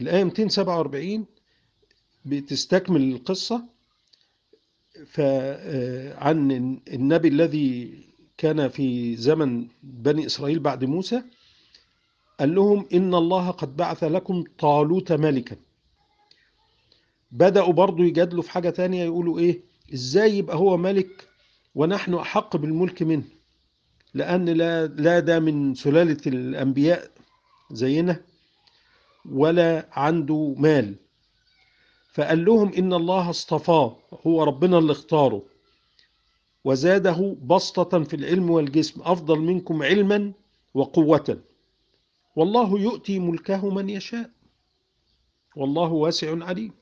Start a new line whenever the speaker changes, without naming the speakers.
الآية 247 بتستكمل القصة. فعن النبي الذي كان في زمن بني إسرائيل بعد موسى قال لهم إن الله قد بعث لكم طالوت ملكا. بدأوا برضو يجادلوا في حاجة تانية يقولوا إيه؟ إزاي يبقى هو ملك ونحن أحق بالملك منه؟ لأن لا, لا ده من سلالة الأنبياء زينا. ولا عنده مال. فقال لهم إن الله اصطفاه هو ربنا اللي اختاره. وزاده بسطة في العلم والجسم أفضل منكم علما وقوة. والله يؤتي ملكه من يشاء. والله واسع عليم.